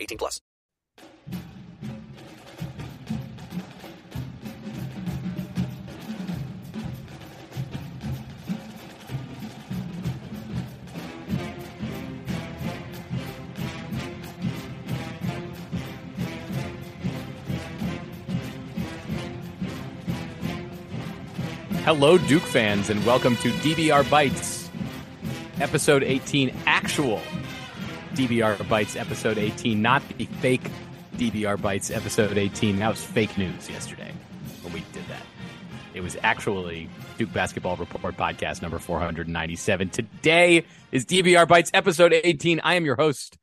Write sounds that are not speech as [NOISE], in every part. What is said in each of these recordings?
18 plus. Hello, Duke fans, and welcome to DBR Bites, episode 18, actual DBR Bites, episode 18, not the fake DBR Bites, episode 18. That was fake news yesterday when we did that. It was actually Duke Basketball Report podcast number 497. Today is DBR Bites, episode 18. I am your host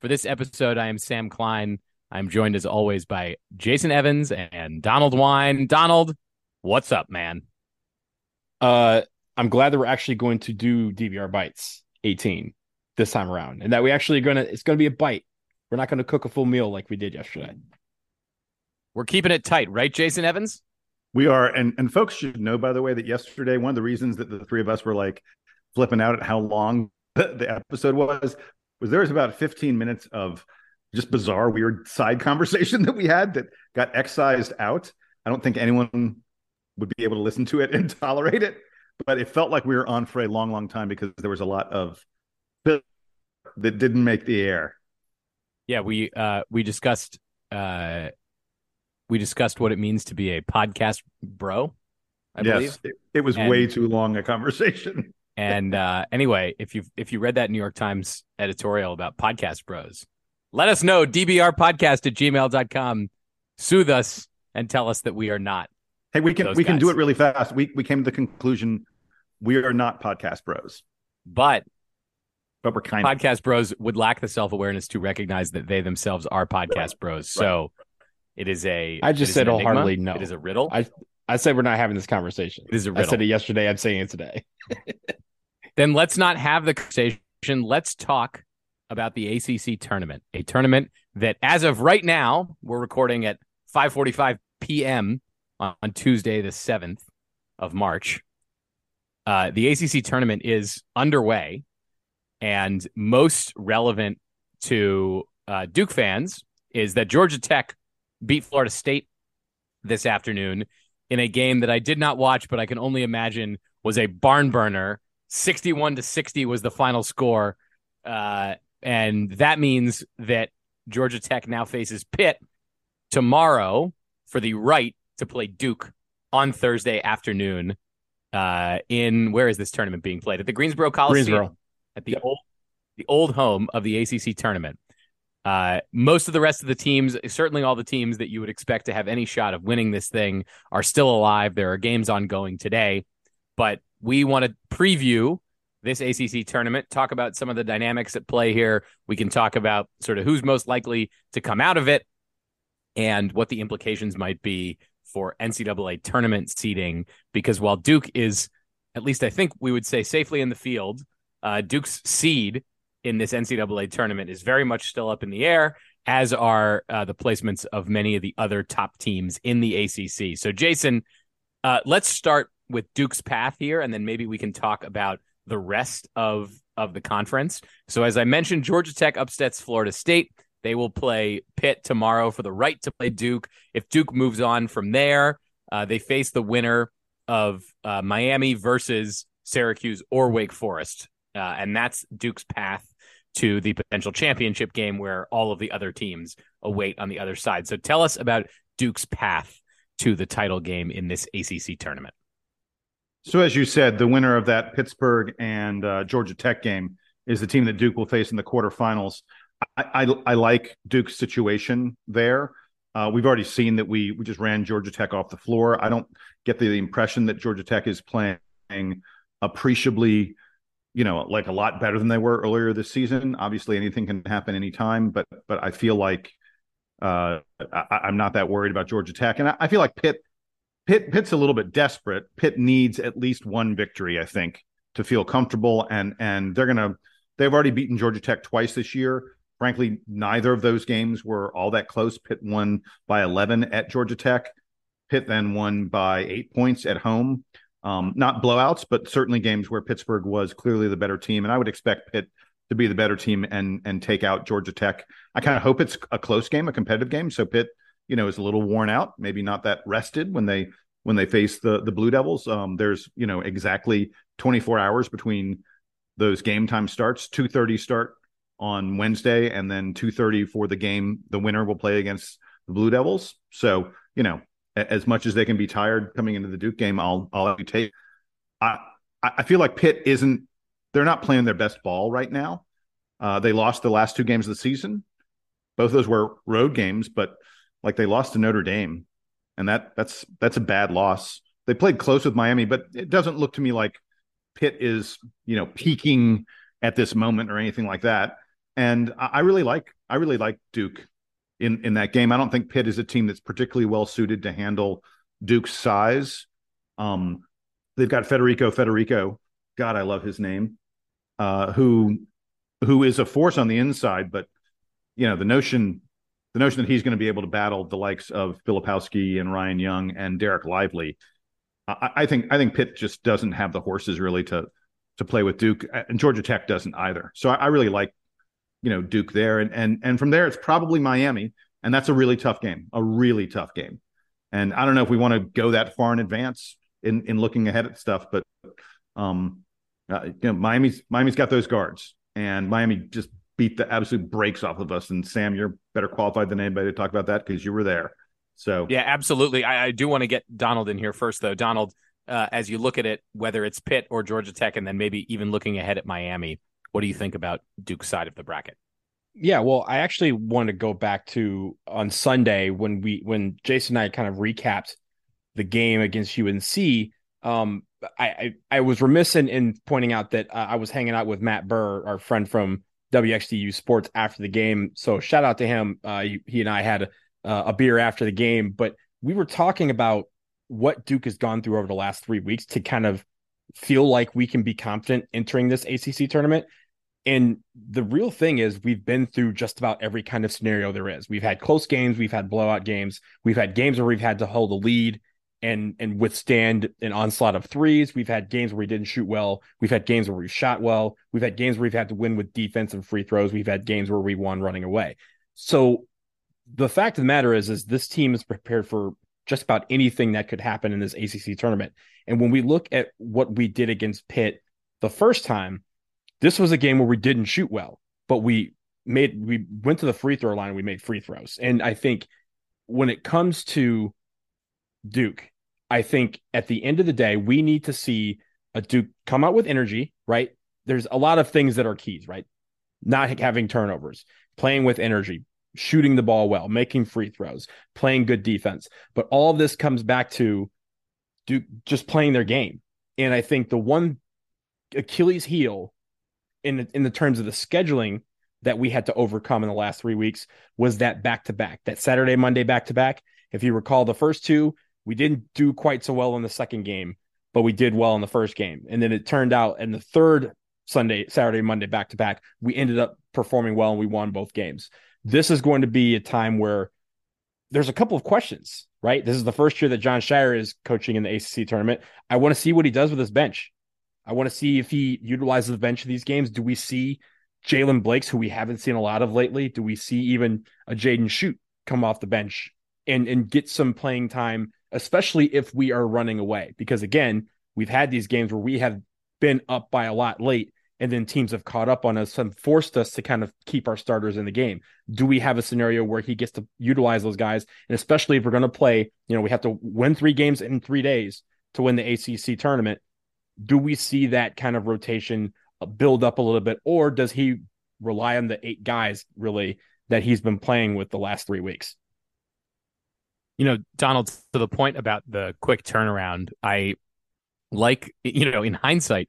for this episode. I am Sam Klein. I'm joined as always by Jason Evans and Donald Wine. Donald, what's up, man? uh, I'm glad that we're actually going to do DBR bites 18 this time around, and that we actually are gonna it's gonna be a bite. We're not gonna cook a full meal like we did yesterday. We're keeping it tight, right, Jason Evans? We are, and and folks should know, by the way, that yesterday one of the reasons that the three of us were like flipping out at how long [LAUGHS] the, the episode was was there was about 15 minutes of just bizarre, weird side [LAUGHS] conversation that we had that got excised out. I don't think anyone would be able to listen to it and [LAUGHS] tolerate it, but it felt like we were on for a long, long time because there was a lot of that didn't make the air. Yeah, we uh we discussed uh we discussed what it means to be a podcast bro. I yes, believe. it, it was And- way too long a conversation. [LAUGHS] And uh anyway, if you if you read that New York Times editorial about podcast bros, let us know. DBRpodcast at gmail.com. Soothe us and tell us that we are not. Hey, we can we can do it really fast. We we came to the conclusion we are not podcast bros, But but we're kind of. podcast bros would lack the self awareness to recognize that they themselves are podcast bros. So it is a. I just said an enigma. wholeheartedly no. It is a riddle. I I said we're not having this conversation. it is a I riddle. said it yesterday. I'm saying it today. [LAUGHS] then let's not have the conversation. Let's talk about the ACC tournament, a tournament that, as of right now, we're recording at 5:45 p.m. on, on Tuesday, the seventh of March. Uh, the ACC tournament is underway, and most relevant to uh, Duke fans is that Georgia Tech beat Florida State this afternoon in a game that I did not watch, but I can only imagine was a barn burner. 61 to 60 was the final score. Uh, and that means that Georgia Tech now faces Pitt tomorrow for the right to play Duke on Thursday afternoon. Uh, in where is this tournament being played? At the Greensboro Coliseum, Greensboro. At the Yep. old the old home of the ACC tournament. Uh, most of the rest of the teams, certainly all the teams that you would expect to have any shot of winning this thing, are still alive. There are games ongoing today, but we want to preview this ACC tournament, talk about some of the dynamics at play here. We can talk about sort of who's most likely to come out of it and what the implications might be for NCAA tournament seeding. Because while Duke is, at least I think we would say, safely in the field, uh, Duke's seed in this NCAA tournament is very much still up in the air, as are uh, the placements of many of the other top teams in the ACC. So, Jason, uh, let's start with Duke's path here, and then maybe we can talk about the rest of of the conference. So, as I mentioned, Georgia Tech upsets Florida State. They will play Pitt tomorrow for the right to play Duke. If Duke moves on from there, uh, they face the winner of uh, Miami versus Syracuse or Wake Forest. Uh, and that's Duke's path to the potential championship game where all of the other teams await on the other side. So tell us about Duke's path to the title game in this ACC tournament. So, as you said, the winner of that Pittsburgh and uh, Georgia Tech game is the team that Duke will face in the quarterfinals. I, I, I like Duke's situation there. Uh, we've already seen that we we just ran Georgia Tech off the floor. I don't get the impression that Georgia Tech is playing appreciably you know, like a lot better than they were earlier this season. Obviously, anything can happen anytime, but but I feel like uh, I, am not that worried about Georgia Tech, and I, I, feel like Pitt Pitt Pitt's a little bit desperate. Pitt needs at least one victory, I think, to feel comfortable, and and they're gonna they've already beaten Georgia Tech twice this year. Frankly, neither of those games were all that close. Pitt won by 11 at Georgia Tech. Pitt then won by eight points at home. Um, not blowouts, but certainly games where Pittsburgh was clearly the better team, and I would expect Pitt to be the better team and and take out Georgia Tech. I kind of hope it's a close game, a competitive game, so Pitt, you know, is a little worn out, maybe not that rested when they when they face the the Blue Devils. Um, there's you know exactly 24 hours between those game time starts. 2:30 start on Wednesday, and then 2:30 for the game. The winner will play against the Blue Devils. So you know as much as they can be tired coming into the Duke game, I'll I'll take. I I feel like Pitt isn't. They're not playing their best ball right now. Uh, they lost the last two games of the season. Both of those were road games, but like they lost to Notre Dame, and that that's that's a bad loss. They played close with Miami, but it doesn't look to me like Pitt is you know peaking at this moment or anything like that. And I, I really like I really like Duke in in that game. I don't think Pitt is a team that's particularly well suited to handle Duke's size. Um, they've got Federiko Federiko. God, I love his name. Uh, who who is a force on the inside, but you know the notion the notion that he's going to be able to battle the likes of Filipowski and Ryan Young and Dereck Lively. I, think I think Pitt just doesn't have the horses really to to play with Duke, and Georgia Tech doesn't either. So I, I really like you know Duke there, and and and from there it's probably Miami, and that's a really tough game, a really tough game. And I don't know if we want to go that far in advance in in looking ahead at stuff, but um, uh, you know Miami's Miami's got those guards, and Miami just beat the absolute brakes off of us. And Sam, you're better qualified than anybody to talk about that because you were there. So yeah, absolutely. I, I do want to get Donald in here first, though. Donald, uh, as you look at it, whether it's Pitt or Georgia Tech, and then maybe even looking ahead at Miami, what do you think about Duke's side of the bracket? Yeah, well, I actually want to go back to on Sunday when we when Jason and I kind of recapped the game against UNC. Um, I, I, I was remiss in, in pointing out that uh, I was hanging out with Matt Burr, our friend from WXDU Sports, after the game. So shout out to him. Uh, he, he and I had a, a beer after the game, but we were talking about what Duke has gone through over the last three weeks to kind of feel like we can be confident entering this ACC tournament. And the real thing is, we've been through just about every kind of scenario there is. We've had close games, we've had blowout games, we've had games where we've had to hold a lead and and withstand an onslaught of threes. We've had games where we didn't shoot well. We've had games where we shot well. We've had games where we've had to win with defensive free throws. We've had games where we won running away. So the fact of the matter is, is this team is prepared for just about anything that could happen in this ACC tournament. And when we look at what we did against Pitt the first time, this was a game where we didn't shoot well, but we made we went to the free throw line and we made free throws. And I think when it comes to Duke, I think at the end of the day, we need to see a Duke come out with energy, right? There's a lot of things that are keys, right? Not having turnovers, playing with energy, shooting the ball well, making free throws, playing good defense. But all this comes back to Duke just playing their game. And I think the one Achilles heel in in the terms of the scheduling that we had to overcome in the last three weeks was that back to back, that Saturday, Monday back to back. If you recall, the first two, we didn't do quite so well in the second game, but we did well in the first game. And then it turned out in the third Sunday, Saturday, Monday back to back, we ended up performing well and we won both games. This is going to be a time where there's a couple of questions, right? This is the first year that Jon Scheyer is coaching in the ACC tournament. I want to see what he does with his bench. I want to see if he utilizes the bench in these games. Do we see Jaylen Blakes, who we haven't seen a lot of lately? Do we see even a Jaden Schutt come off the bench and and get some playing time, especially if we are running away? Because again, we've had these games where we have been up by a lot late, and then teams have caught up on us and forced us to kind of keep our starters in the game. Do we have a scenario where he gets to utilize those guys? And especially if we're going to play, you know, we have to win three games in three days to win the ACC tournament do we see that kind of rotation uh, build up a little bit, or does he rely on the eight guys really that he's been playing with the last three weeks? You know, Donald, to the point about the quick turnaround, I like, you know, in hindsight,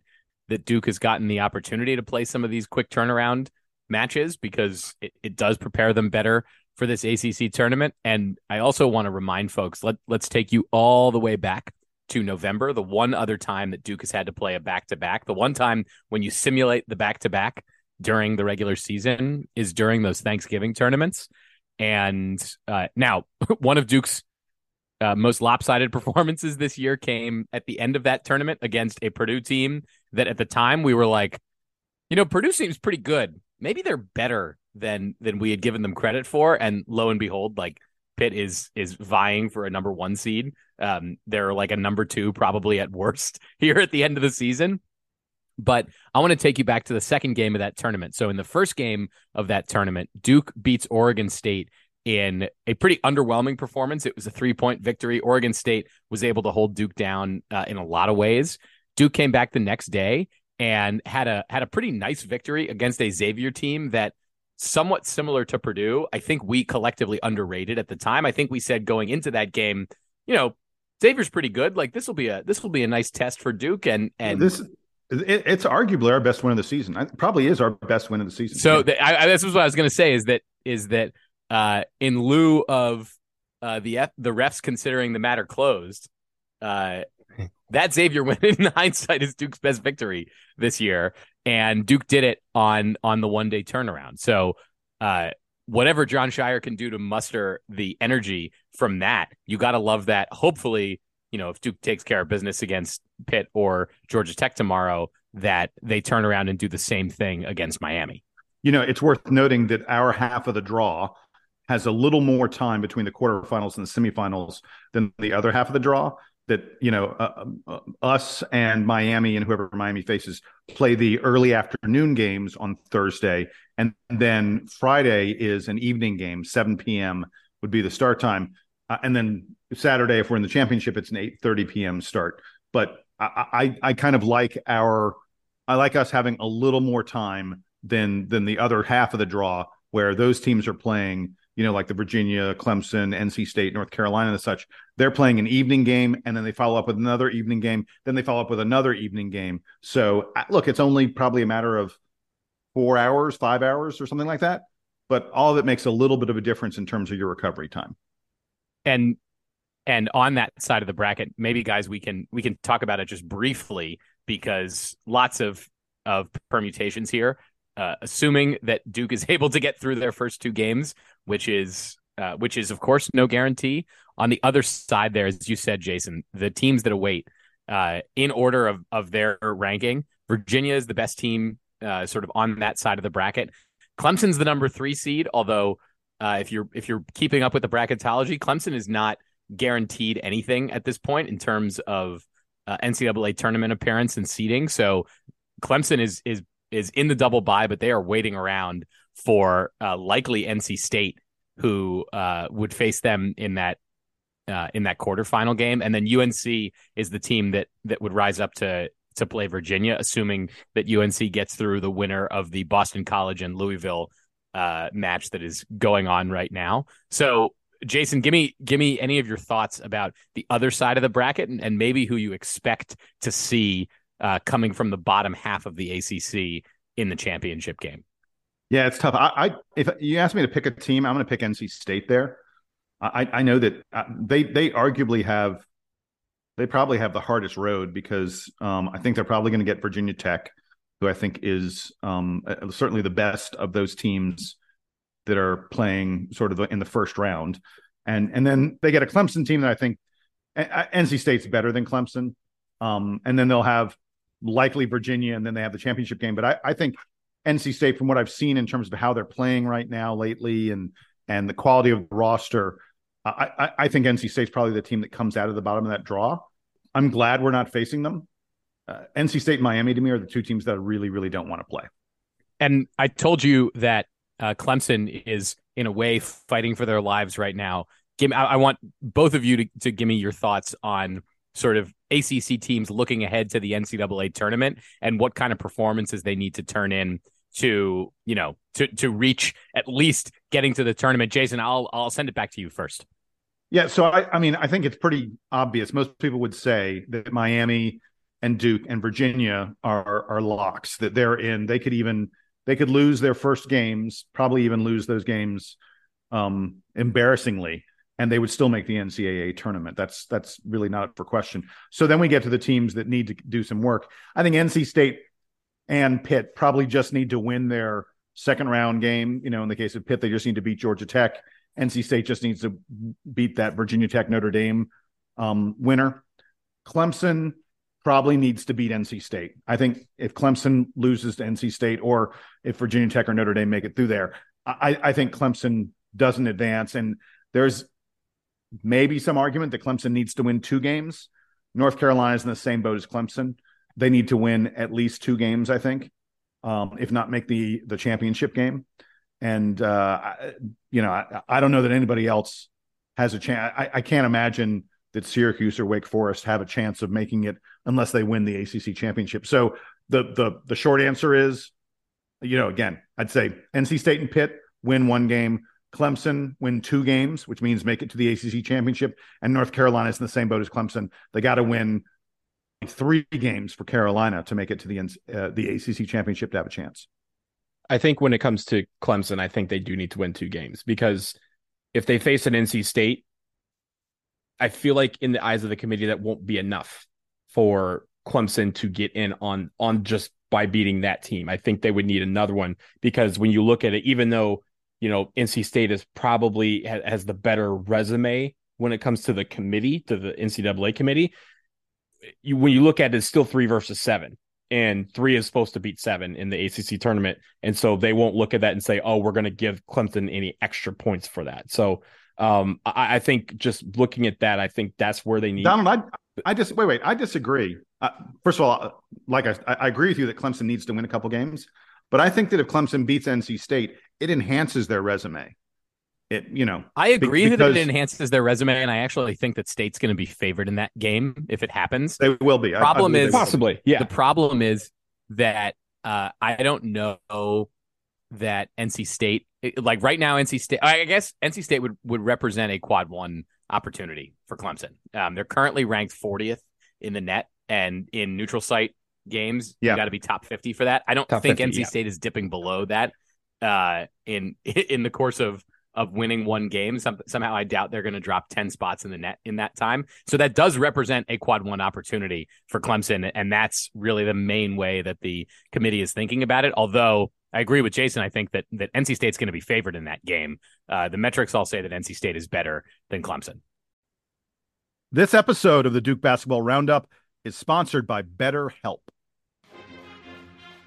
that Duke has gotten the opportunity to play some of these quick turnaround matches because it, it does prepare them better for this ACC tournament. And I also want to remind folks let let's take you all the way back to November, the one other time that Duke has had to play a back to back, the one time when you simulate the back to back during the regular season is during those Thanksgiving tournaments. And uh, now, [LAUGHS] one of Duke's uh, most lopsided [LAUGHS] performances this year came at the end of that tournament against a Purdue team that at the time we were like, you know, Purdue seems pretty good. Maybe they're better than than we had given them credit for. And lo and behold, like Pitt is is vying for a number one seed. Um, they're like a number two, probably at worst [LAUGHS] here at the end of the season. But I want to take you back to the second game of that tournament. So in the first game of that tournament, Duke beats Oregon State in a pretty underwhelming performance. It was a three point victory. Oregon State was able to hold Duke down uh, in a lot of ways. Duke came back the next day and had a had a pretty nice victory against a Xavier team that somewhat similar to Purdue. I think we collectively underrated at the time. I think we said going into that game, you know, Xavier's pretty good. Like this will be a this will be a nice test for Duke and and this it, it's arguably our best win of the season. It probably is our best win of the season. So the, I, this is what I was going to say is that is that uh, in lieu of uh, the F, the refs considering the matter closed, uh, that Xavier [LAUGHS] win in hindsight is Duke's best victory this year, and Duke did it on on the one day turnaround. So uh, whatever Jon Scheyer can do to muster the energy from that, you got to love that. Hopefully, you know, if Duke takes care of business against Pitt or Georgia Tech tomorrow, that they turn around and do the same thing against Miami. You know, it's worth noting that our half of the draw has a little more time between the quarterfinals and the semifinals than the other half of the draw that you know uh, uh, us and Miami and whoever Miami faces play the early afternoon games on Thursday, and then Friday is an evening game, 7 p.m. would be the start time, uh, and then Saturday, if we're in the championship, it's an 8:30 p.m. start. But I, I, I kind of like our, I like us having a little more time than than the other half of the draw, where those teams are playing you know, like the Virginia, Clemson, NC State, North Carolina, and such, they're playing an evening game and then they follow up with another evening game. Then they follow up with another evening game. So, look, it's only probably a matter of four hours, five hours, or something like that. But all of it makes a little bit of a difference in terms of your recovery time. And and on that side of the bracket, maybe guys, we can we can talk about it just briefly because lots of of permutations here. Uh, assuming that Duke is [LAUGHS] able to get through their first two games, which is uh, which is of course no guarantee. On the other side, there, as you said, Jason, the teams that await uh, in order of of their ranking, Virginia is the best team, uh, sort of on that side of the bracket. Clemson's the number three seed, although uh, if you're if you're keeping up with the bracketology, Clemson is not guaranteed anything at this point in terms of uh, NCAA tournament appearance and seeding. So Clemson is is is in the double bye, but they are waiting around for uh, likely NC State, who uh, would face them in that uh, in that quarterfinal game, and then UNC is the team that that would rise up to to play Virginia, assuming that UNC gets through the winner of the Boston College and Louisville uh, match that is going on right now. So, Jason, give me give me any of your thoughts about the other side of the bracket and, and maybe who you expect to see uh, coming from the bottom half of the ACC in the championship game. Yeah, it's tough. I, I if you ask me to pick a team, I'm going to pick NC State there. I, I know that uh, they they arguably have they probably have the hardest road because um, I think they're probably going to get Virginia Tech, who I think is um, uh, certainly the best of those teams that are playing sort of in the first round, and and then they get a Clemson team that I think NC State's better than Clemson, um, and then they'll have likely Virginia, and then they have the championship game. But I, I think NC State, from what I've seen in terms of how they're playing right now lately, and and the quality of the roster, I, I, I think NC State's probably the team that comes out of the bottom of that draw. I'm glad we're not facing them. Uh, NC State and Miami to me are the two teams that I really, really don't want to play. And I told you that uh, Clemson is in a way fighting for their lives right now. Give me, I, I want both of you to, to give me your thoughts on sort of ACC teams looking ahead to the NCAA tournament and what kind of performances they need to turn in to you know to to reach at least getting to the tournament. Jason, I'll I'll send it back to you first. Yeah, so I, I mean, I think it's pretty obvious. Most people would say that Miami and Duke and Virginia are are locks that they're in. They could even they could lose their first games, probably even lose those games um, embarrassingly, and they would still make the NCAA tournament. That's that's really not for question. So then we get to the teams that need to do some work. I think NC State and Pitt probably just need to win their second round game. You know, in the case of Pitt, they just need to beat Georgia Tech NC State just needs to beat that Virginia Tech Notre Dame um, winner. Clemson probably needs to beat NC State. I think if Clemson loses to NC State or if Virginia Tech or Notre Dame make it through there, I, I think Clemson doesn't advance. And there's maybe some argument that Clemson needs to win two games. North Carolina's in the same boat as Clemson. They need to win at least two games, I think, um, if not make the the championship game. And uh, you know, I, I, don't know that anybody else has a chance. I, I, can't imagine that Syracuse or Wake Forest have a chance of making it unless they win the ACC championship. So the the the short answer is, you know, again, I'd say NC State and Pitt win one game. Clemson win two games, which means make it to the ACC championship. And North Carolina is in the same boat as Clemson. They got to win three games for Carolina to make it to the uh, the ACC championship to have a chance. I think when it comes to Clemson, I think they do need to win two games because if they face an NC State, I feel like in the eyes of the committee that won't be enough for Clemson to get in on on just by beating that team. I think they would need another one because when you look at it, even though you know NC State is probably has the better resume when it comes to the committee to the NCAA committee, you, when you look at it, it's still three versus seven and three is supposed to beat seven in the ACC tournament. And so they won't look at that and say, oh, we're going to give Clemson any extra points for that. So um, I, I, think just looking at that, I think that's where they need. Donald, I, I just wait, wait, I disagree. Uh, first of all, like I, I agree with you that Clemson needs to win a couple games, but I think that if Clemson beats NC State, it enhances their resume it you know i agree because, that it enhances their resume and i actually think that state's going to be favored in that game if it happens. They will be. Problem I, I is possibly yeah. the problem is that uh, i don't know that nc state like right now nc state i guess nc state would would represent a quad one opportunity for clemson. Um, they're currently ranked 40th in the net and in neutral site games yeah. you got to be top 50 for that. I don't top think 50, nc yeah. state is dipping below that uh, in [LAUGHS] in the course of of winning one game. Some, somehow I doubt they're going to drop 10 spots in the net in that time. So that does represent a quad one opportunity for Clemson. And that's really the main way that the committee is thinking about it. Although I agree with Jason. I think that, that NC State's going to be favored in that game. Uh, the metrics all say that NC State is better than Clemson. This episode of the Duke Basketball Roundup is sponsored by BetterHelp.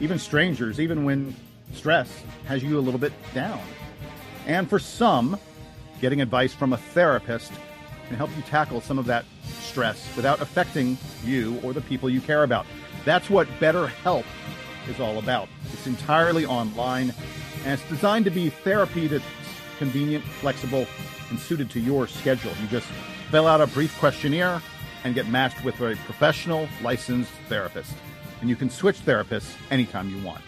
even strangers, even when stress has you a little bit down. And for some, getting advice from a therapist can help you tackle some of that stress without affecting you or the people you care about. That's what BetterHelp is all about. It's entirely online and it's designed to be therapy that's convenient, flexible, and suited to your schedule. You just fill out a brief questionnaire and get matched with a professional, licensed therapist. And you can switch therapists anytime you want.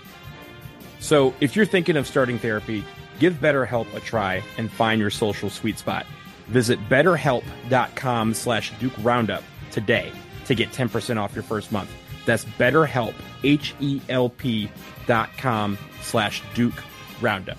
So if you're thinking of starting therapy, give BetterHelp a try and find your social sweet spot. Visit betterhelp.com slash Duke Roundup today to get 10% off your first month. That's betterhelp, H-E-L-P dot com slash Duke Roundup.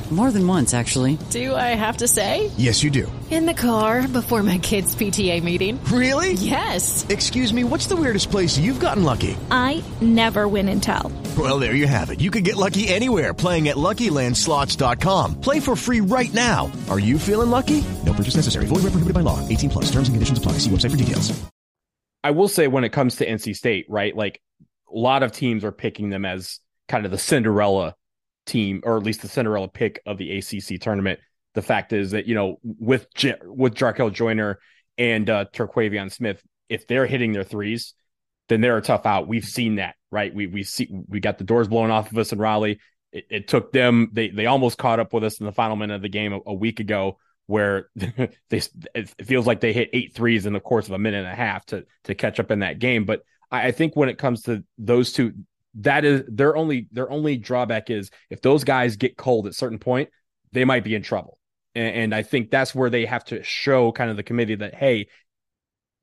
More than once, actually. Do I have to say? Yes, you do. In the car before my kids' PTA meeting. Really? Yes. Excuse me, what's the weirdest place you've gotten lucky? I never win and tell. Well, there you have it. You can get lucky anywhere playing at LuckyLandSlots.com. Play for free right now. Are you feeling lucky? No purchase necessary. Void where prohibited by law. 18 plus. Terms and conditions apply. See website for details. I will say when it comes to NC State, right? Like a lot of teams are picking them as kind of the Cinderella team, or at least the Cinderella pick of the ACC tournament. The fact is that you know with J- with Jarkel Joiner and uh, Terquavion Smith, if they're hitting their threes, then they're a tough out. We've seen that, right? We we see we got the doors blown off of us in Raleigh. It, it took them; they they almost caught up with us in the final minute of the game a, a week ago, where [LAUGHS] they it feels like they hit eight threes in the course of a minute and a half to to catch up in that game. But I, I think when it comes to those two, that is their only their only drawback is if those guys get cold at certain point, they might be in trouble. And, and I think that's where they have to show kind of the committee that hey,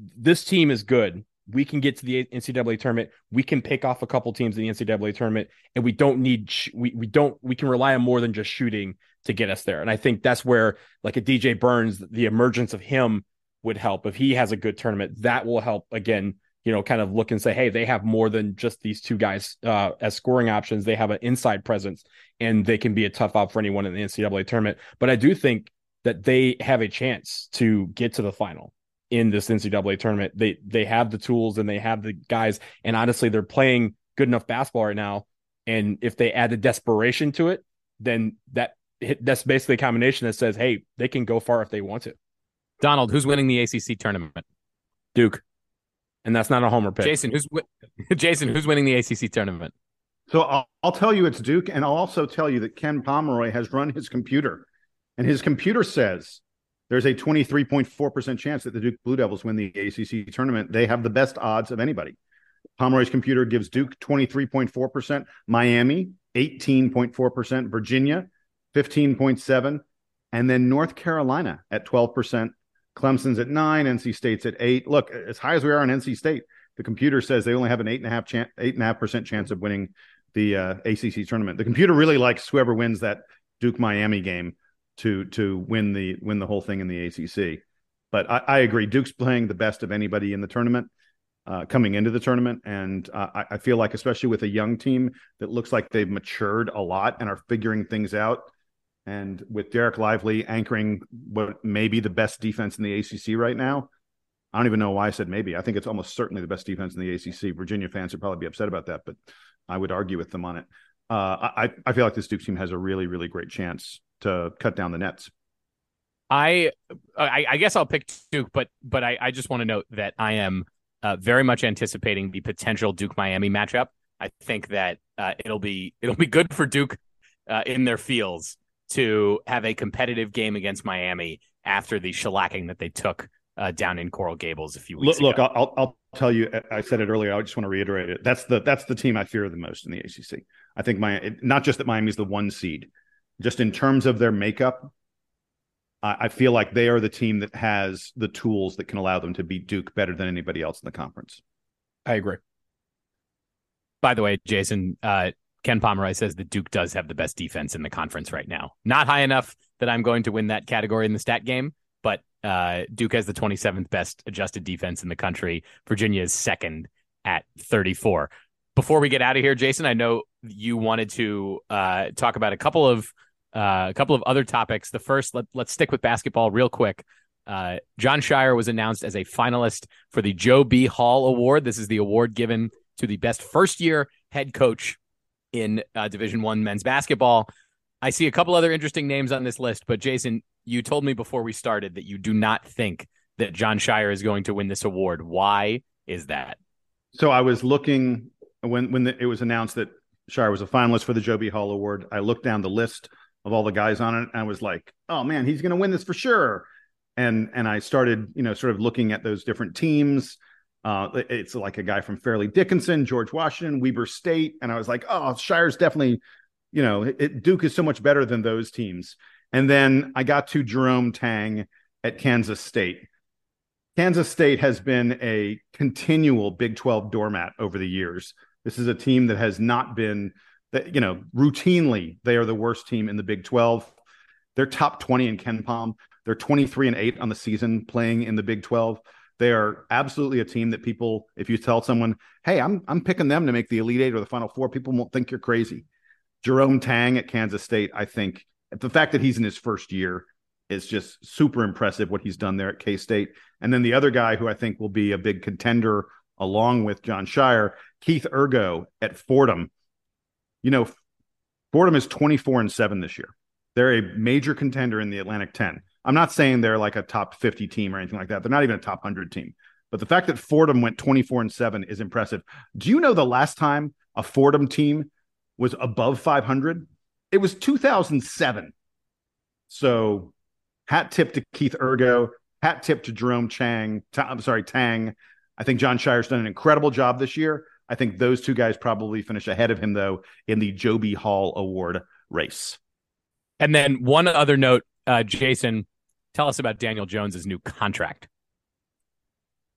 this team is good. We can get to the NCAA tournament. We can pick off a couple teams in the NCAA tournament, and we don't need we we don't we can rely on more than just shooting to get us there. And I think that's where like a DJ Burns, the emergence of him would help if he has a good tournament. That will help again you know, kind of look and say, hey, they have more than just these two guys uh, as scoring options. They have an inside presence and they can be a tough out for anyone in the NCAA tournament. But I do think that they have a chance to get to the final in this NCAA tournament. They they have the tools and they have the guys, and honestly, they're playing good enough basketball right now. And if they add the desperation to it, then that that's basically a combination that says, hey, they can go far if they want to. Donald, who's winning the ACC tournament? Duke and that's not a homer pick. Jason, who's [LAUGHS] Jason, who's winning the ACC tournament? So I'll, I'll tell you it's Duke, and I'll also tell you that Ken Pomeroy has run his computer, and his computer says there's a 23.4% chance that the Duke Blue Devils win the ACC tournament. They have the best odds of anybody. Pomeroy's computer gives Duke 23.4%, Miami 18.4%, Virginia 15.7, and then North Carolina at 12%, Clemson's at nine, NC State's at eight. Look, as high as we are on NC State, the computer says they only have an eight and a half chance, eight and a half percent chance of winning the uh, ACC tournament. The computer really likes whoever wins that Duke Miami game to to win the win the whole thing in the ACC. But I, I agree, Duke's playing the best of anybody in the tournament. Uh, coming into the tournament. And uh, I, I, feel like, especially with a young team that looks like they've matured a lot and are figuring things out, and with Dereck Lively anchoring what may be the best defense in the ACC right now, I don't even know why I said maybe. I think it's almost certainly the best defense in the ACC. Virginia fans would probably be upset about that, but I would argue with them on it. Uh, I, I feel like this Duke team has a really, really great chance to cut down the nets. I, I, I guess I'll pick Duke, but but I, I just want to note that I am uh, very much anticipating the potential Duke Miami matchup. I think that uh, it'll be it'll be good for Duke uh, in their fields to have a competitive game against Miami after the shellacking that they took uh, down in Coral Gables a few weeks look, ago. Look, I'll, I'll tell you. I said it earlier. I just want to reiterate it. That's the that's the team I fear the most in the ACC. I think my not just that Miami's the one seed, just in terms of their makeup. I, I feel like they are the team that has the tools that can allow them to beat Duke better than anybody else in the conference. I agree. By the way, Jason, uh, Ken Pomeroy says that Duke does have the best defense in the conference right now. Not high enough that I'm going to win that category in the stat game, but uh, Duke has the 27th best adjusted defense in the country. Virginia is second at 34. Before we get out of here, Jason, I know you wanted to uh, talk about a couple of uh, a couple of other topics. The first, let, let's stick with basketball real quick. Uh, Jon Scheyer was announced as a finalist for the Joe B. Hall Award. This is the award given to the best first year head coach in uh, Division One men's basketball. I see a couple other interesting names on this list, but Jason, you told me before we started that you do not think that Jon Scheyer is going to win this award. Why is that? So I was looking when when the, it was announced that Scheyer was a finalist for the Joe B. Hall Award. I looked down the list of all the guys on it, and I was like, "Oh man, he's going to win this for sure." And and I started, you know, sort of looking at those different teams. Uh, it's like a guy from Fairleigh Dickinson, George Washington, Weber State, and I was like, "Oh, Scheyer's definitely." You know, it, Duke is so much better than those teams. And then I got to Jerome Tang at Kansas State. Kansas State has been a continual Big 12 doormat over the years. This is a team that has not been that, you know, routinely they are the worst team in the Big 12. They're top 20 in KenPom. They're 23 and 8 on the season playing in the Big 12. They are absolutely a team that people, if you tell someone, hey, I'm I'm picking them to make the Elite Eight or the Final Four, people won't think you're crazy. Jerome Tang at Kansas State, I think the fact that he's in his first year is just super impressive what he's done there at K State. And then the other guy who I think will be a big contender along with Jon Scheyer, Keith Urgo at Fordham. You know, Fordham is 24 and 7 this year. They're a major contender in the Atlantic 10. I'm not saying they're like a top 50 team or anything like that. They're not even a top 100 team. But the fact that Fordham went 24 and 7 is impressive. Do you know the last time a Fordham team was above 500? It was 2007. So, hat tip to Keith Urgo, hat tip to Jerome Chang. I'm sorry, Tang. I think Jon Scheyer's done an incredible job this year. I think those two guys probably finish ahead of him though in the Joe B. Hall Award race. And then one other note, uh, Jason, tell us about Daniel Jones's new contract.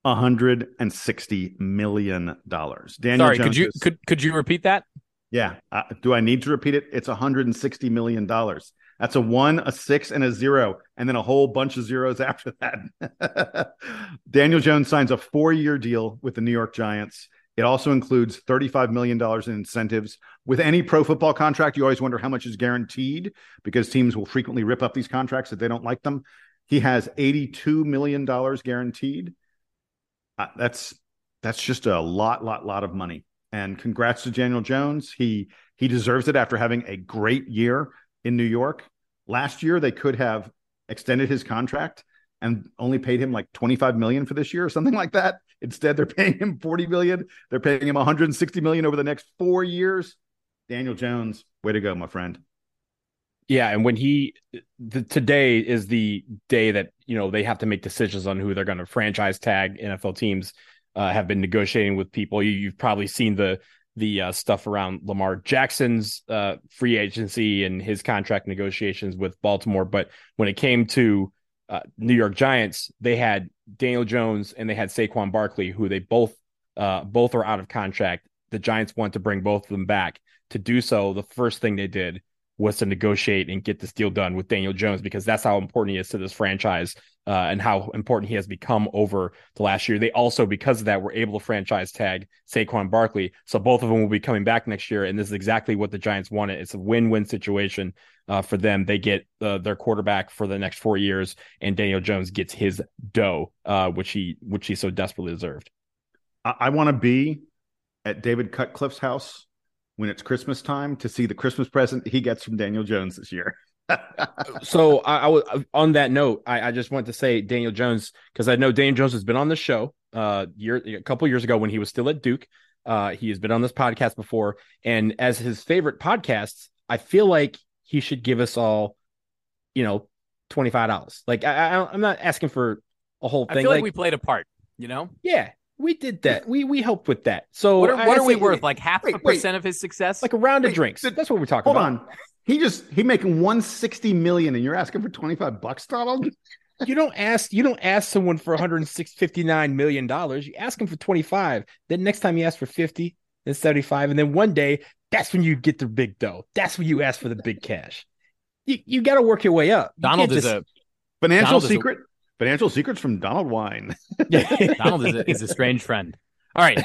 160 million dollars. Daniel Sorry, Jones could you is- could could you repeat that? Yeah. Uh, do I need to repeat it? It's 160 million dollars. That's a one, a six, and a zero, and then a whole bunch of zeros after that. [LAUGHS] Daniel Jones signs a four-year deal with the New York Giants. It also includes $35 million in incentives. With any pro football contract, you always wonder how much is guaranteed because teams will frequently rip up these contracts if they don't like them. He has $82 million guaranteed. Uh, that's that's just a lot, lot, lot of money. And congrats to Daniel Jones. He he deserves it after having a great year in New York. Last year they could have extended his contract and only paid him like 25 million for this year or something like that. Instead, they're [LAUGHS] paying him 40 million. They're paying him 160 million over the next four years. Daniel Jones, way to go, my friend. Yeah, and when he the, today is the day that you know they have to make decisions on who they're going to franchise tag. NFL teams uh, have been negotiating with people. You, have probably seen the the uh, stuff around Lamar Jackson's uh, free agency and his contract negotiations with Baltimore. But when it came to uh, New York Giants, they had Daniel Jones and they had Saquon Barkley, who they both uh, both are out of contract. The Giants want to bring both of them back. To do so, the first thing they did was to negotiate and get this deal done with Daniel Jones because that's how important he is to this franchise uh, and how important he has become over the last year. They also, because of that, were able to franchise tag Saquon Barkley. So both of them will be coming back next year. And this is exactly what the Giants wanted. It's a win win situation uh, for them. They get uh, their quarterback for the next four years, and Daniel Jones gets his dough, uh, which he which he so desperately deserved. I, I want to be at David Cutcliffe's house when it's Christmas time to see the Christmas present he gets from Daniel Jones this year. [LAUGHS] so I, I was on that note. I, I just want to say Daniel Jones because I know Daniel Jones has been on the show uh year a couple years ago when he was still at Duke. Uh, he has been on this podcast before, and as his favorite podcasts, I feel like he should give us all, you know, twenty five dollars. Like I, I, I'm not asking for a whole I thing. feel like, we played a part. You know, yeah, we did that. We we helped with that. So what are, what are we think- worth? Like half wait, a wait. percent of his success? Like a round of Wait, drinks. th- That's what we're talking Hold about. Hold on. He just he making 160 million and you're asking for 25 bucks, Donald? [LAUGHS] You don't ask. You don't ask someone for 159 million dollars. You ask them for 25. Then next time you ask for 50, then 75, and then one day that's when you get the big dough. That's when you ask for the big cash. You you got to work your way up. You Donald can't is just- a Financial Donald is a- secret. Financial secrets from Donald Wine. [LAUGHS] [LAUGHS] Donald is a, is a strange friend. All right,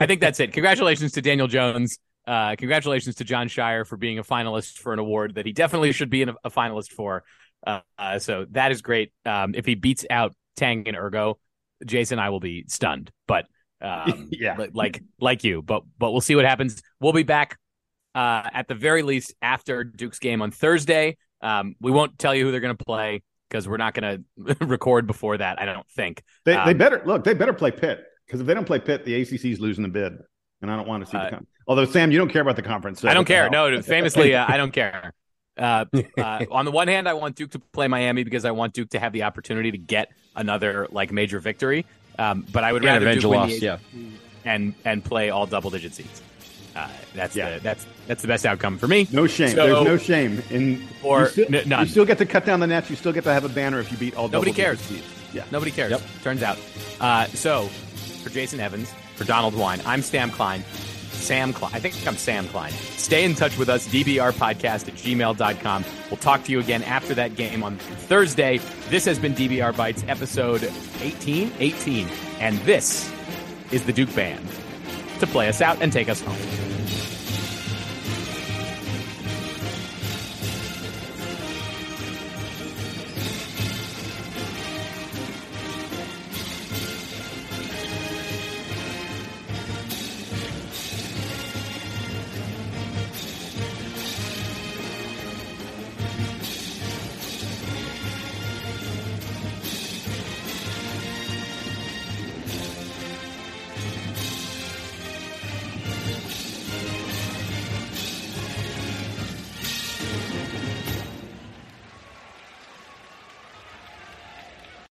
I think that's it. Congratulations to Daniel Jones. Uh, congratulations to Jon Scheyer for being a finalist for an award that he definitely should be in a, a finalist for. Uh, uh, so that is great. Um, if he beats out Tang and Urgo, Jason, I will be stunned. But um, [LAUGHS] Yeah. like like you. But but we'll see what happens. We'll be back uh, at the very least after Duke's game on Thursday. Um, we won't tell you who they're going to play because we're not going [LAUGHS] to record before that. I don't think. They, they Um, better look. They better play Pitt because if they don't play Pitt, the ACC's losing the bid, and I don't want to see Uh, the. Con- Although Sam, you don't care about the conference. so I don't care. No, famously, uh, I don't [LAUGHS] care. Uh, uh, on the one hand, I want Duke to play Miami because I want Duke to have the opportunity to get another like major victory. Um, but I would And rather Duke win loss, the yeah. and and play all double digit seeds. Uh, that's Yeah. the that's that's the best outcome for me. No shame. So- There's no shame in Or you still, n- none. You still get to cut down the nets. You still get to have a banner if you beat all. Nobody cares. seeds. Yeah. Nobody cares. Yep. Turns out. Uh, so for Jason Evans, for Donald Wine, I'm Sam Klein. Sam Klein. I think I'm Sam Klein. Stay in touch with us, dbrpodcast at gmail.com. We'll talk to you again after that game on Thursday. This has been DBR Bites, episode 18? 18. And this is the Duke Band to play us out and take us home.